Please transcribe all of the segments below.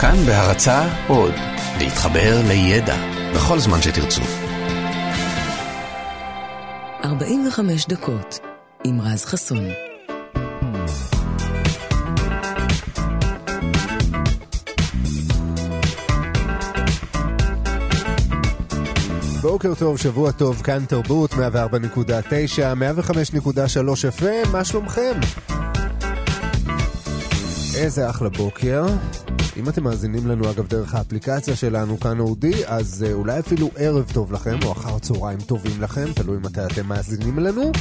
כאן בהרצה עוד, להתחבר לידע בכל זמן שתרצו. 45 דקות עם רז חסון. בוקר טוב, שבוע טוב, כאן תרבות, 104.9, 105.3 FM, מה שלומכם? איזה אחלה בוקר. אם אתם מאזינים לנו אגב דרך האפליקציה שלנו כאן אודי, אז uh, אולי אפילו ערב טוב לכם, או אחר צהריים טובים לכם, תלוי מתי אתם מאזינים לנו.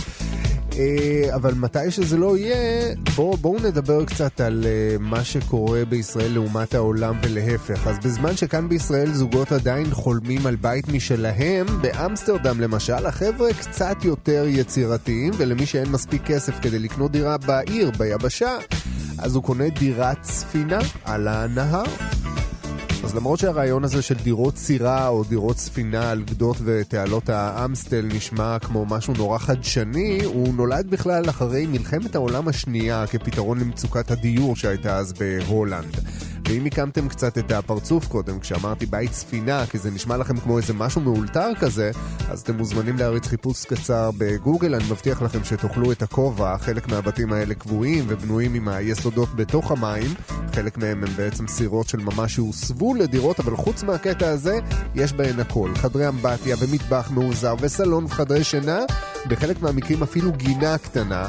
Uh, אבל מתי שזה לא יהיה, בואו בוא נדבר קצת על uh, מה שקורה בישראל לעומת העולם ולהפך. אז בזמן שכאן בישראל זוגות עדיין חולמים על בית משלהם, באמסטרדם למשל, החבר'ה קצת יותר יצירתיים, ולמי שאין מספיק כסף כדי לקנות דירה בעיר, ביבשה, אז הוא קונה דירת ספינה על הנהר. אז למרות שהרעיון הזה של דירות סירה או דירות ספינה על גדות ותעלות האמסטל נשמע כמו משהו נורא חדשני, הוא נולד בכלל אחרי מלחמת העולם השנייה כפתרון למצוקת הדיור שהייתה אז בהולנד. ואם הקמתם קצת את הפרצוף קודם, כשאמרתי בית ספינה, כי זה נשמע לכם כמו איזה משהו מאולתר כזה, אז אתם מוזמנים להריץ חיפוש קצר בגוגל, אני מבטיח לכם שתאכלו את הכובע, חלק מהבתים האלה קבועים ובנויים עם היסודות בתוך המים, חלק מהם הם בעצם סירות של ממש שהוסבו לדירות, אבל חוץ מהקטע הזה, יש בהן הכל. חדרי אמבטיה ומטבח מאוזר וסלון וחדרי שינה, בחלק מהמקרים אפילו גינה קטנה.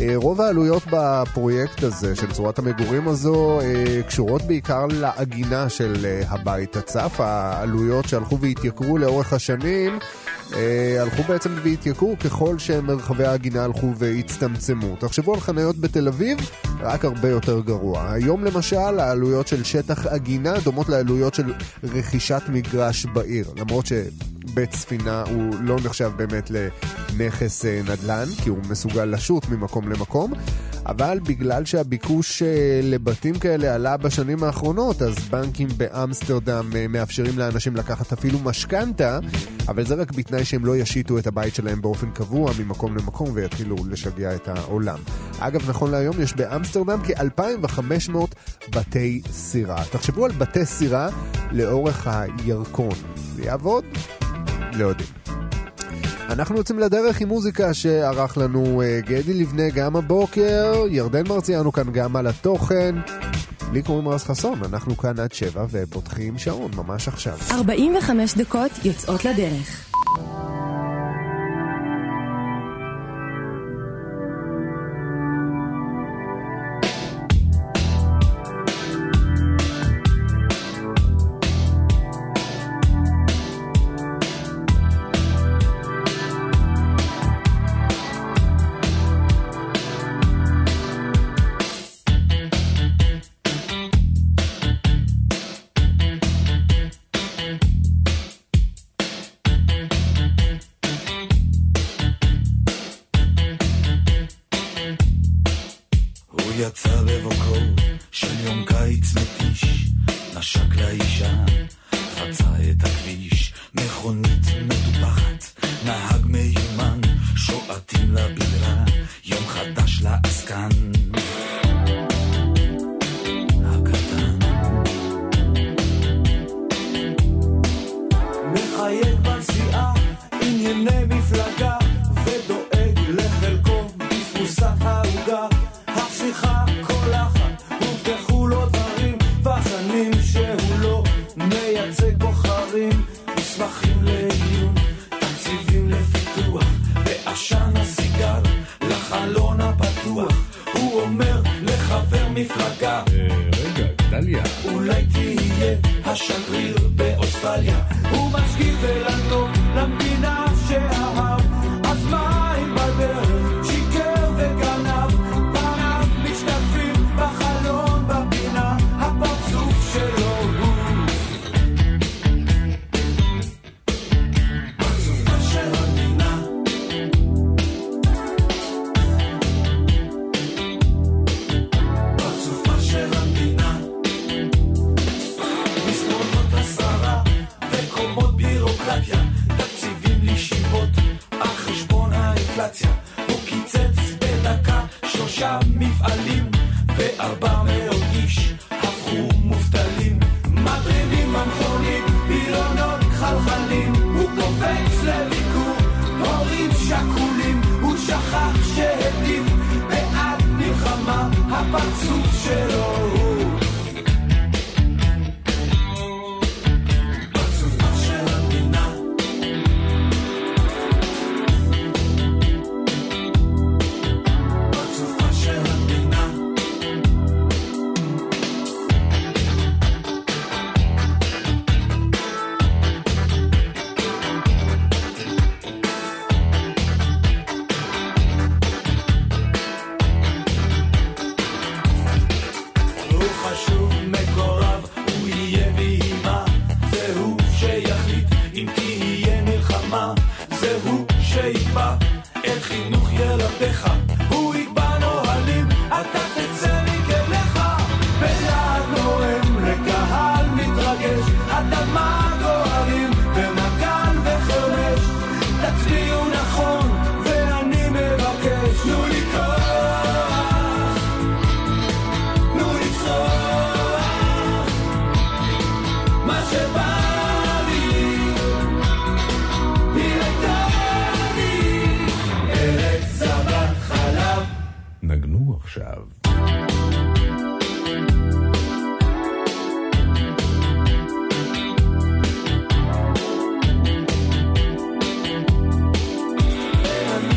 אה, רוב העלויות בפרויקט הזה, של צורת המגורים הזו, אה, קשורות בעיקר לעגינה של אה, הבית הצף. העלויות שהלכו והתייקרו לאורך השנים הלכו בעצם והתייקרו ככל שמרחבי העגינה הלכו והצטמצמו. תחשבו על חניות בתל אביב, רק הרבה יותר גרוע. היום למשל העלויות של שטח עגינה דומות לעלויות של רכישת מגרש בעיר, למרות ש... בית ספינה הוא לא נחשב באמת לנכס אה, נדל"ן, כי הוא מסוגל לשוט ממקום למקום, אבל בגלל שהביקוש אה, לבתים כאלה עלה בשנים האחרונות, אז בנקים באמסטרדם אה, מאפשרים לאנשים לקחת אפילו משכנתה, אבל זה רק בתנאי שהם לא ישיתו את הבית שלהם באופן קבוע ממקום למקום ויתחילו לשגע את העולם. אגב, נכון להיום יש באמסטרדם כ-2,500 בתי סירה. תחשבו על בתי סירה לאורך הירקון. זה יעבוד? לא יודעים. אנחנו יוצאים לדרך עם מוזיקה שערך לנו uh, גדי לבנה גם הבוקר, ירדן מרציאנו כאן גם על התוכן. לי קוראים רז חסון, אנחנו כאן עד שבע ופותחים שעון ממש עכשיו. 45 דקות יוצאות לדרך.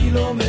kilómetros.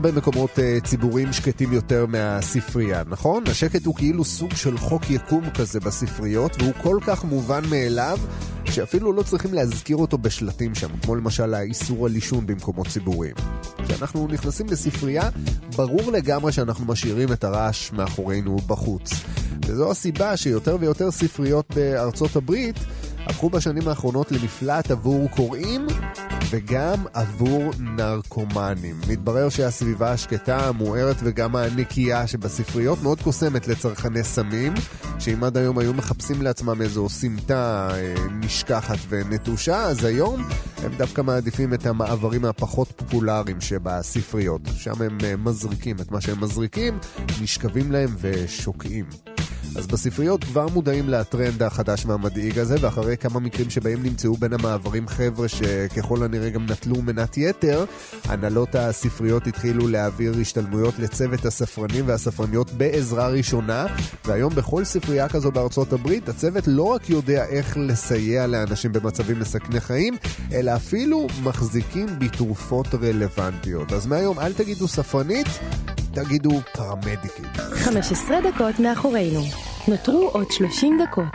הרבה מקומות uh, ציבוריים שקטים יותר מהספרייה, נכון? השקט הוא כאילו סוג של חוק יקום כזה בספריות, והוא כל כך מובן מאליו, שאפילו לא צריכים להזכיר אותו בשלטים שם, כמו למשל האיסור על עישון במקומות ציבוריים. כשאנחנו נכנסים לספרייה, ברור לגמרי שאנחנו משאירים את הרעש מאחורינו בחוץ. וזו הסיבה שיותר ויותר ספריות בארצות הברית הפכו בשנים האחרונות למפלט עבור קוראים וגם עבור נרקומנים. מתברר שהסביבה השקטה, המוארת וגם הנקייה שבספריות מאוד קוסמת לצרכני סמים, שאם עד היום היו מחפשים לעצמם איזו סמטה אה, נשכחת ונטושה, אז היום הם דווקא מעדיפים את המעברים הפחות פופולריים שבספריות. שם הם אה, מזריקים את מה שהם מזריקים, נשכבים להם ושוקעים. אז בספריות כבר מודעים לטרנד החדש והמדאיג הזה, ואחרי כמה מקרים שבהם נמצאו בין המעברים חבר'ה שככל הנראה גם נטלו מנת יתר, הנהלות הספריות התחילו להעביר השתלמויות לצוות הספרנים והספרניות בעזרה ראשונה, והיום בכל ספרייה כזו בארצות הברית, הצוות לא רק יודע איך לסייע לאנשים במצבים מסכני חיים, אלא אפילו מחזיקים בתרופות רלוונטיות. אז מהיום אל תגידו ספרנית, תגידו פרמדיקית. 15 דקות מאחורינו. נותרו עוד 30 דקות.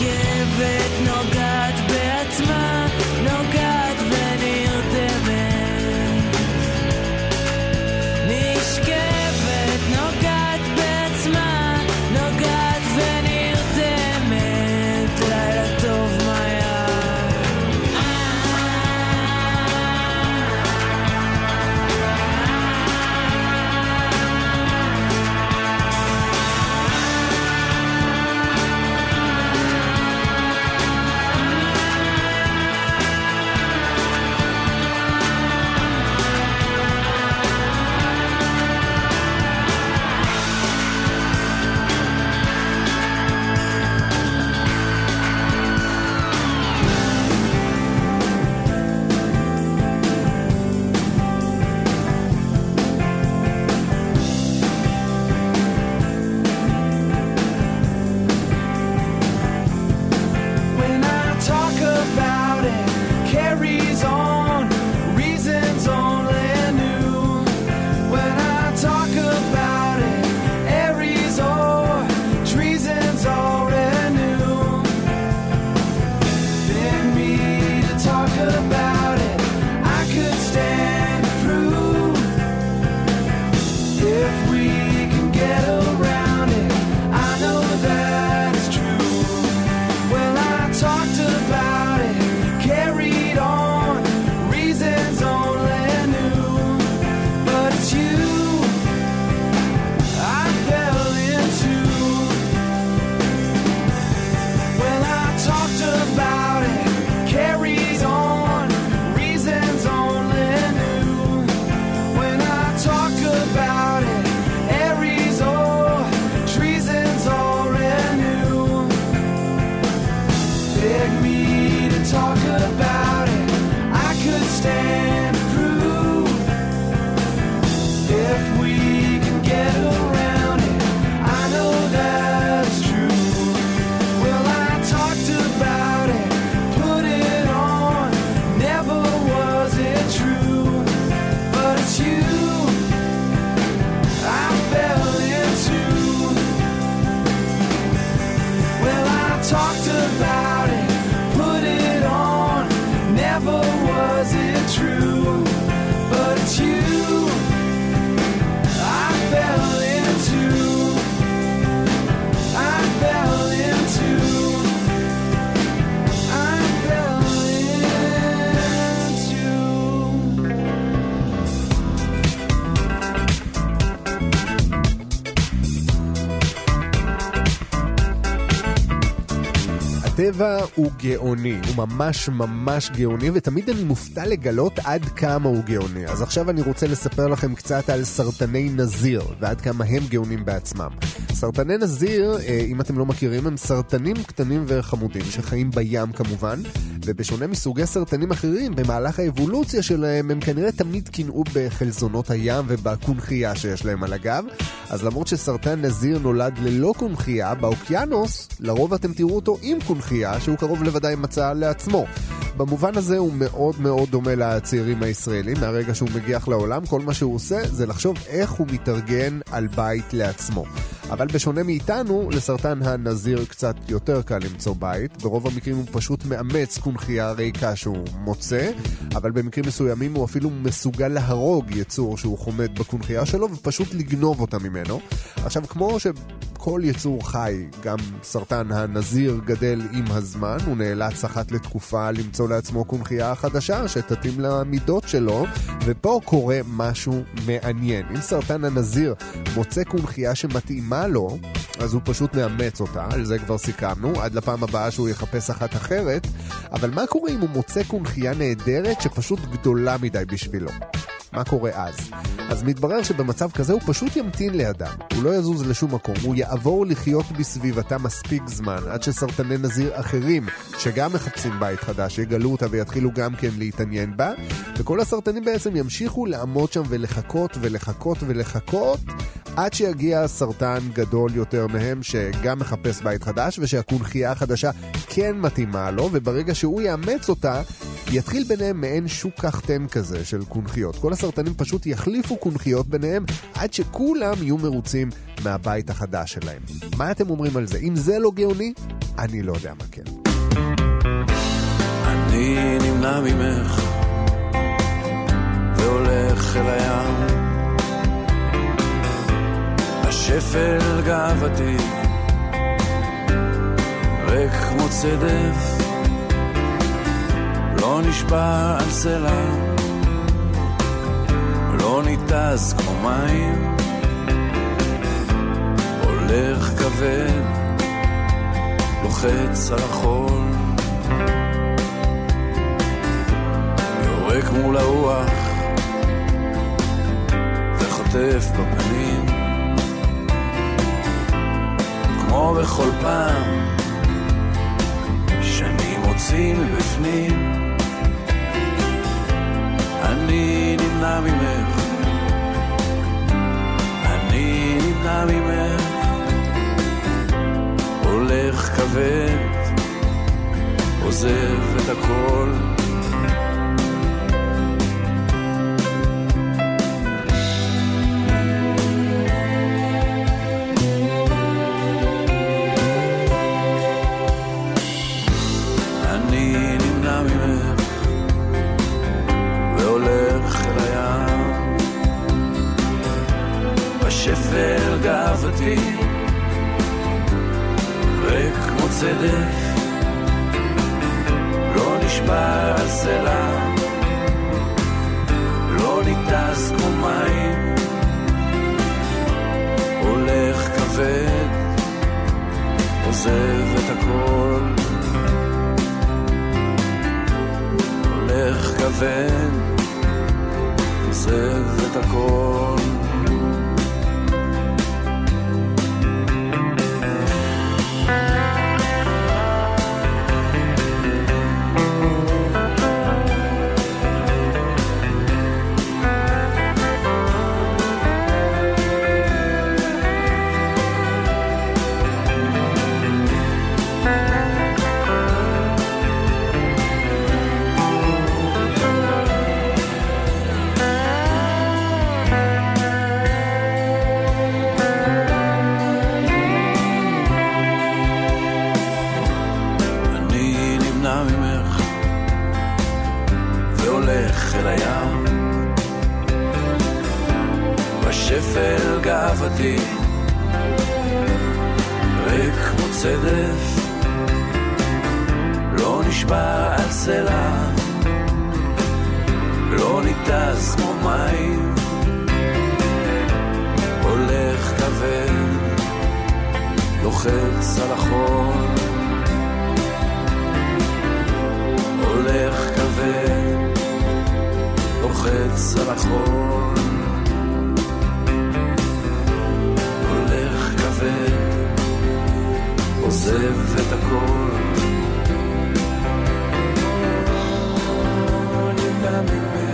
give it no God. goodbye. הטבע הוא גאוני, הוא ממש ממש גאוני, ותמיד אני מופתע לגלות עד כמה הוא גאוני. אז עכשיו אני רוצה לספר לכם קצת על סרטני נזיר, ועד כמה הם גאונים בעצמם. סרטני נזיר, אה, אם אתם לא מכירים, הם סרטנים קטנים וחמודים, שחיים בים כמובן, ובשונה מסוגי סרטנים אחרים, במהלך האבולוציה שלהם, הם כנראה תמיד קינאו בחלזונות הים ובקונכייה שיש להם על הגב. אז למרות שסרטן נזיר נולד ללא קונכייה, באוקיינוס, לרוב אתם תראו אותו עם קונכייה, שהוא קרוב לוודאי מצא לעצמו. במובן הזה הוא מאוד מאוד דומה לצעירים הישראלים, מהרגע שהוא מגיח לעולם, כל מה שהוא עושה זה לחשוב איך הוא מתארגן על בית לעצמו. אבל בשונה מאיתנו, לסרטן הנזיר קצת יותר קל למצוא בית. ברוב המקרים הוא פשוט מאמץ קונכייה ריקה שהוא מוצא, אבל במקרים מסוימים הוא אפילו מסוגל להרוג יצור שהוא חומד בקונכייה שלו ופשוט לגנוב אותה ממנו. עכשיו, כמו שכל יצור חי, גם סרטן הנזיר גדל עם הזמן, הוא נאלץ אחת לתקופה למצוא לעצמו קונכייה חדשה שתתאים למידות שלו, ופה קורה משהו מעניין. אם סרטן הנזיר מוצא קונכייה שמתאימה לו, אז הוא פשוט מאמץ אותה, על זה כבר סיכמנו, עד לפעם הבאה שהוא יחפש אחת אחרת, אבל מה קורה אם הוא מוצא קונכייה נהדרת שפשוט גדולה מדי בשבילו? מה קורה אז? אז מתברר שבמצב כזה הוא פשוט ימתין לידם, הוא לא יזוז לשום מקום, הוא יעבור לחיות בסביבתה מספיק זמן עד שסרטני נזיר אחרים, שגם מחפשים בית חדש, יגלו אותה ויתחילו גם כן להתעניין בה, וכל הסרטנים בעצם ימשיכו לעמוד שם ולחכות ולחכות ולחכות עד שיגיע סרטן גדול יותר מהם שגם מחפש בית חדש ושהקונכייה החדשה כן מתאימה לו, וברגע שהוא יאמץ אותה, יתחיל ביניהם מעין שוק קחטן כזה של קונכיות. כל הסרטנים פשוט יחליפו קונכיות ביניהם עד שכולם יהיו מרוצים מהבית החדש שלהם. מה אתם אומרים על זה? אם זה לא גאוני, אני לא יודע מה כן. אני נמנע ממך והולך אל הים השפל גאוותי ריק כמו צדף לא נשבע על סלע לא ניתז כמו מים. הולך כבד לוחץ על החול. יורק מול הרוח וחוטף בפנים. כמו בכל פעם שאני מוציא מבפנים אני נמנע ממך אני נמנע ממך. הולך כבד עוזב את הכל גאוותי ריק כמו צדף לא נשבע על סלע לא ניתז כמו מים. הולך כבד עוזב את הכל. הולך כבד עוזב את הכל רוחץ על החור, הולך כבד, רוחץ על החור, הולך כבד, עוזב את הכל. אני מאמין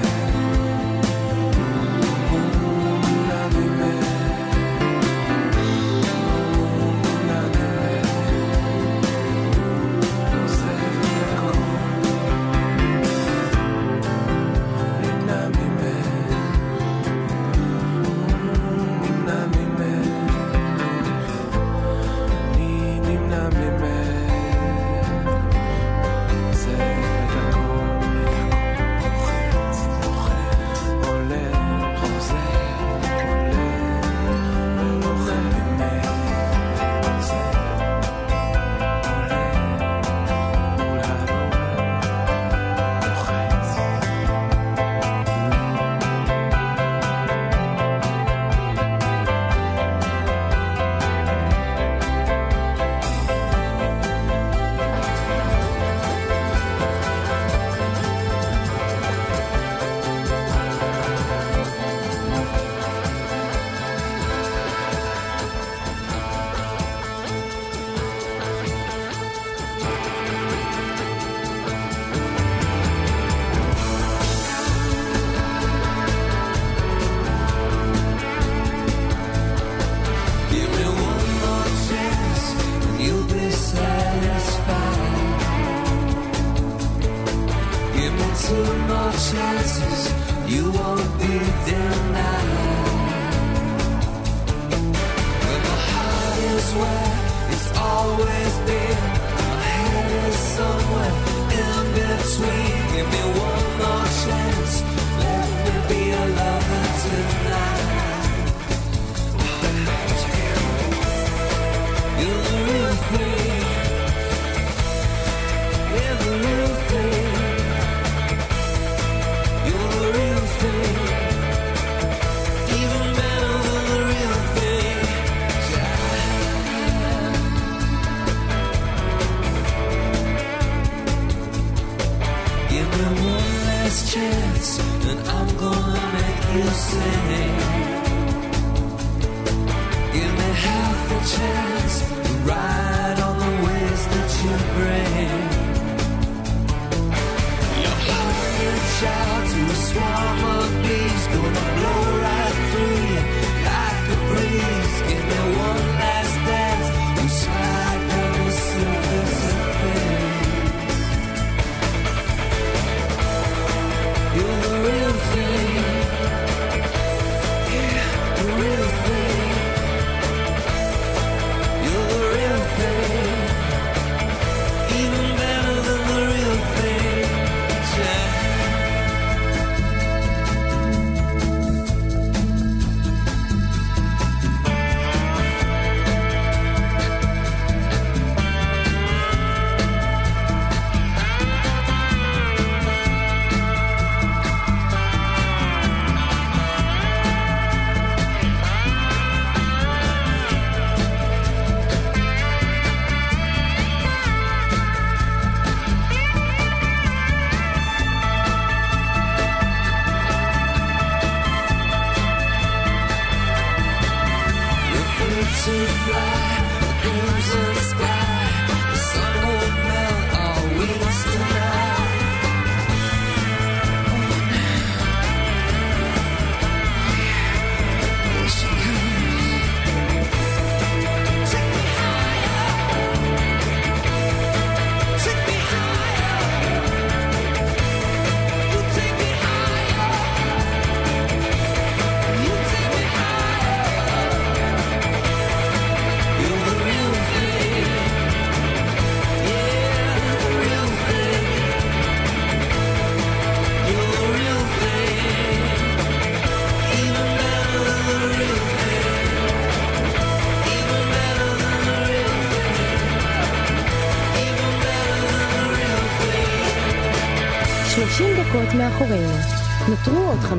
last chance, and I'm gonna make you sing. Give me half a chance, right? to fly, dreams of sky.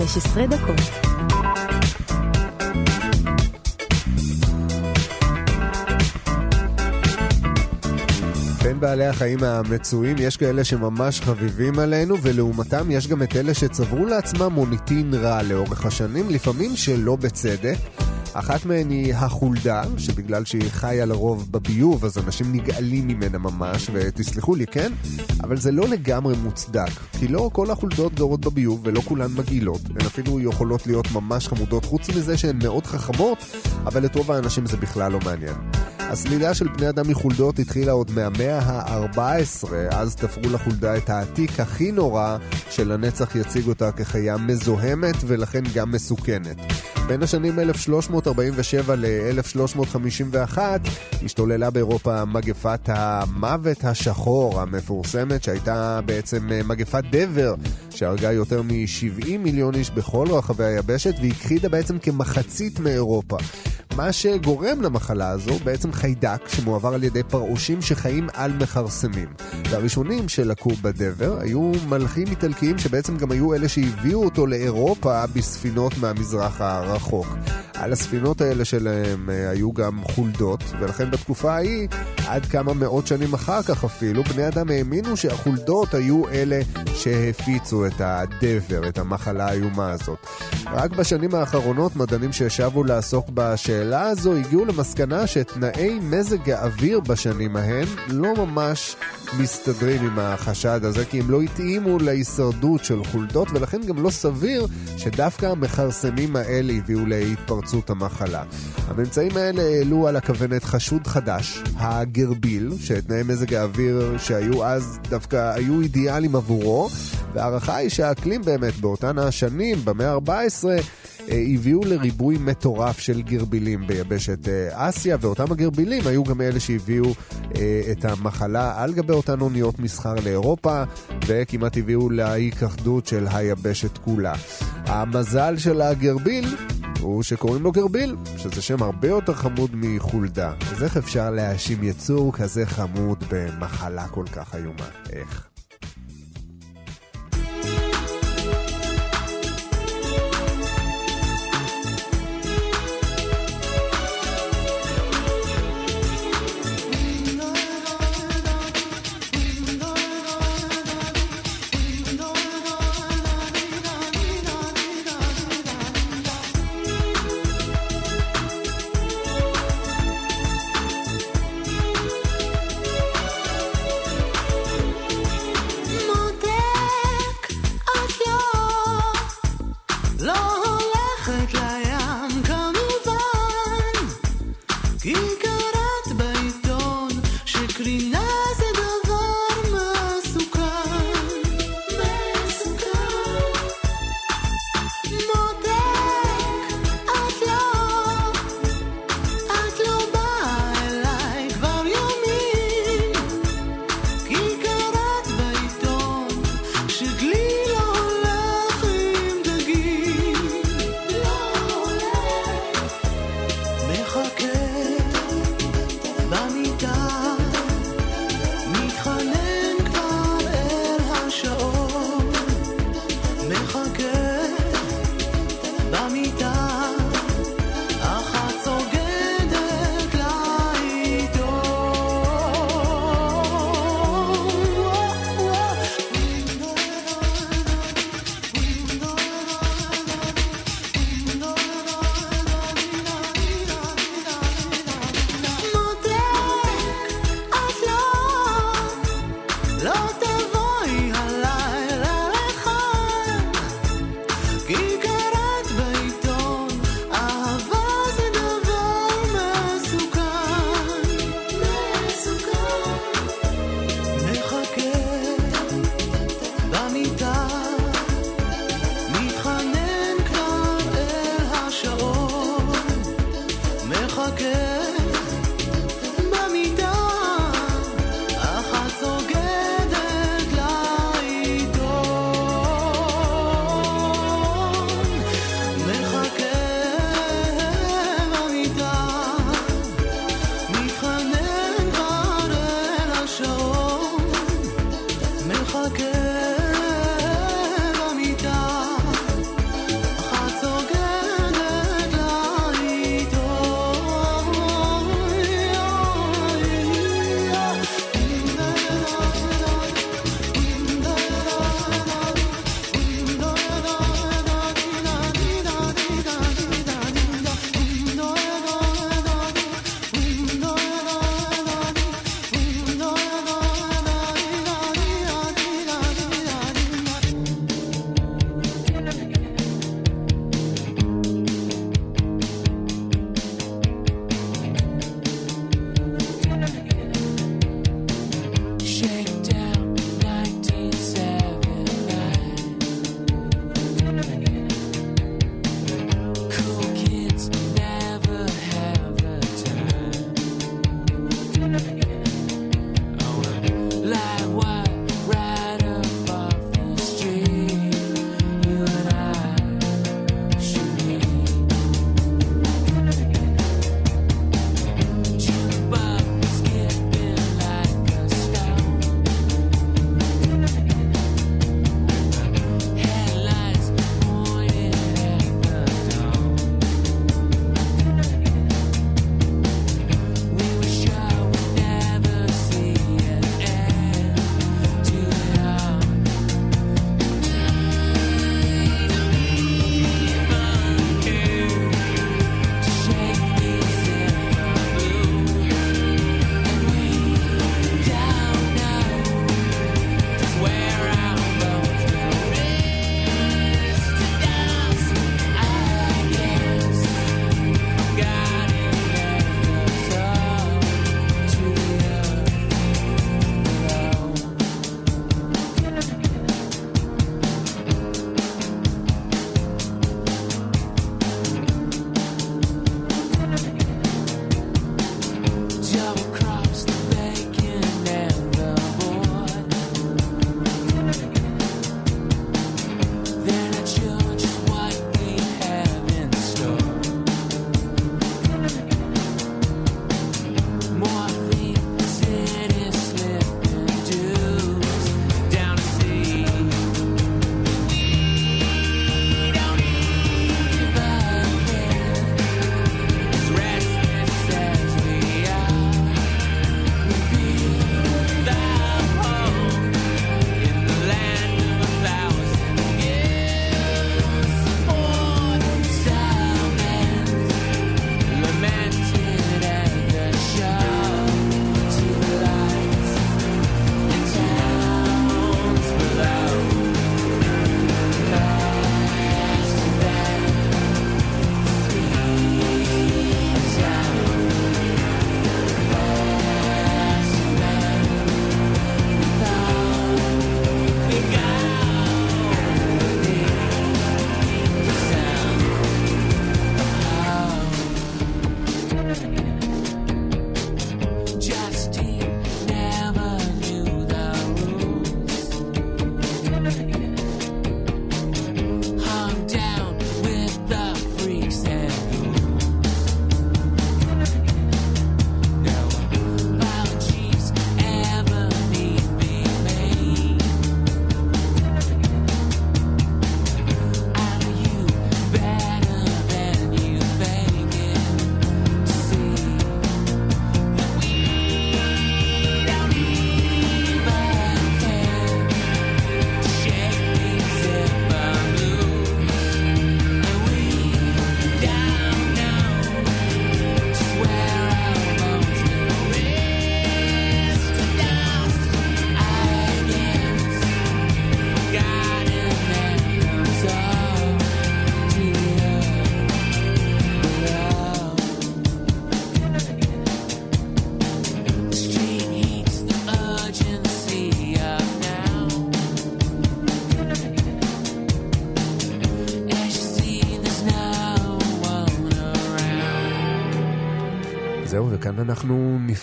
15 דקות. בין בעלי החיים המצויים יש כאלה שממש חביבים עלינו, ולעומתם יש גם את אלה שצברו לעצמם מוניטין רע לאורך השנים, לפעמים שלא בצדק. אחת מהן היא החולדה, שבגלל שהיא חיה לרוב בביוב, אז אנשים נגעלים ממנה ממש, ותסלחו לי, כן? אבל זה לא לגמרי מוצדק, כי לא כל החולדות גרות בביוב ולא כולן מגעילות. הן אפילו יכולות להיות ממש חמודות, חוץ מזה שהן מאוד חכמות, אבל את רוב האנשים זה בכלל לא מעניין. הסלידה של בני אדם מחולדות התחילה עוד מהמאה ה-14, אז תפרו לחולדה את העתיק הכי נורא, שלנצח יציג אותה כחיה מזוהמת ולכן גם מסוכנת. בין השנים 1347 ל-1351 השתוללה באירופה מגפת המוות השחור המפורסמת, שהייתה בעצם אה, מגפת דבר, שהרגה יותר מ-70 מיליון איש בכל רחבי היבשת והכחידה בעצם כמחצית מאירופה. מה שגורם למחלה הזו בעצם חיידק שמועבר על ידי פרעושים שחיים על מכרסמים. והראשונים שלקו בדבר היו מלכים איטלקיים שבעצם גם היו אלה שהביאו אותו לאירופה בספינות מהמזרח הרחוק. על הספינות האלה שלהם אה, היו גם חולדות, ולכן בתקופה ההיא, עד כמה מאות שנים אחר כך אפילו, בני אדם האמינו שהחולדות היו אלה שהפיצו את הדבר, את המחלה האיומה הזאת. רק בשנים האחרונות מדענים שישבו לעסוק בשאלה הזו הגיעו למסקנה שתנאי מזג האוויר בשנים ההן לא ממש מסתדרים עם החשד הזה, כי הם לא התאימו להישרדות של חולדות, ולכן גם לא סביר שדווקא המכרסמים האלה הביאו להתפרצות המחלה. הממצאים האלה העלו על הכוונת חשוד חדש, הגרביל, שתנאי מזג האוויר שהיו אז דווקא היו אידיאליים עבורו, וההערכה היא שהאקלים באמת באותן השנים, במאה ה-14, אה, הביאו לריבוי מטורף של גרבילים ביבשת אה, אסיה, ואותם הגרבילים היו גם אלה שהביאו אה, את המחלה על גבי אותן אוניות מסחר לאירופה, וכמעט הביאו להיכחדות של היבשת כולה. המזל של הגרביל הוא שקוראים לו גרביל, שזה שם הרבה יותר חמוד מחולדה. אז איך אפשר להאשים יצור כזה חמוד במחלה כל כך איומה? איך?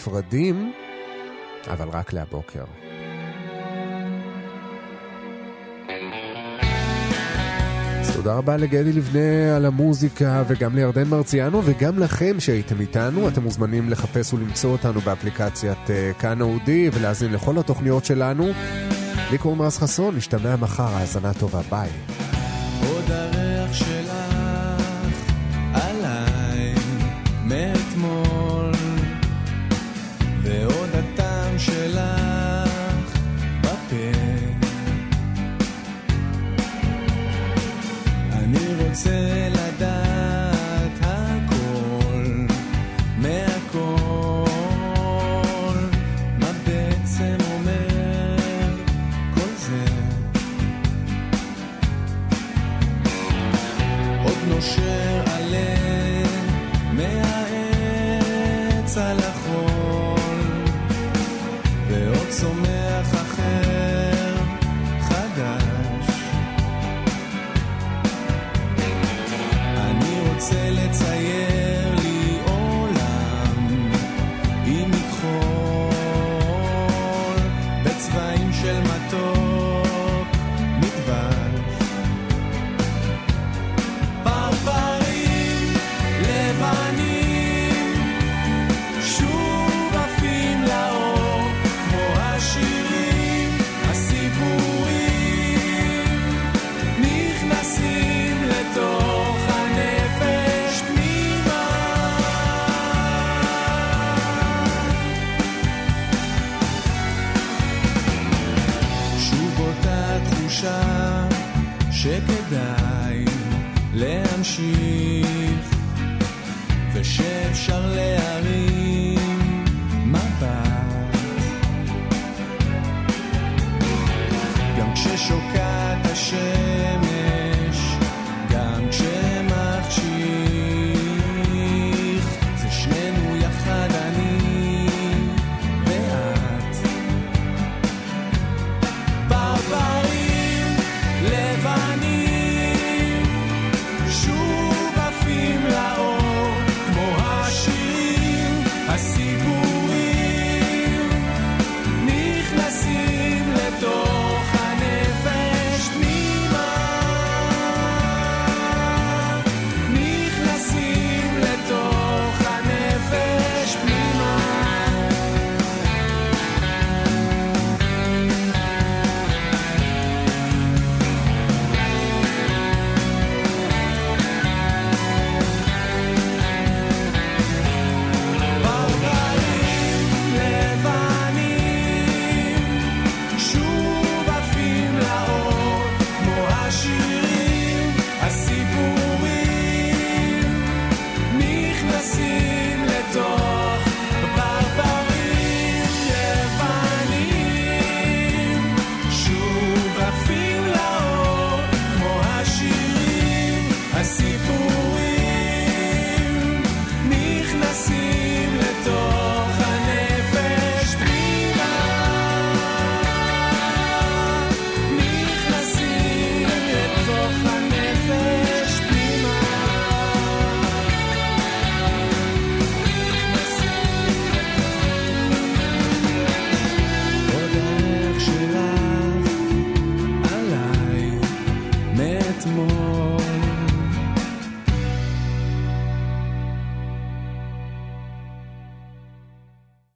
נפרדים, אבל רק להבוקר. תודה רבה לגדי לבנה על המוזיקה וגם לירדן מרציאנו וגם לכם שהייתם איתנו. אתם מוזמנים לחפש ולמצוא אותנו באפליקציית אה, כאן אודי ולהאזין לכל התוכניות שלנו. לי קוראים רז חסון, נשתמע מחר, האזנה טובה, ביי. עוד הריח שלך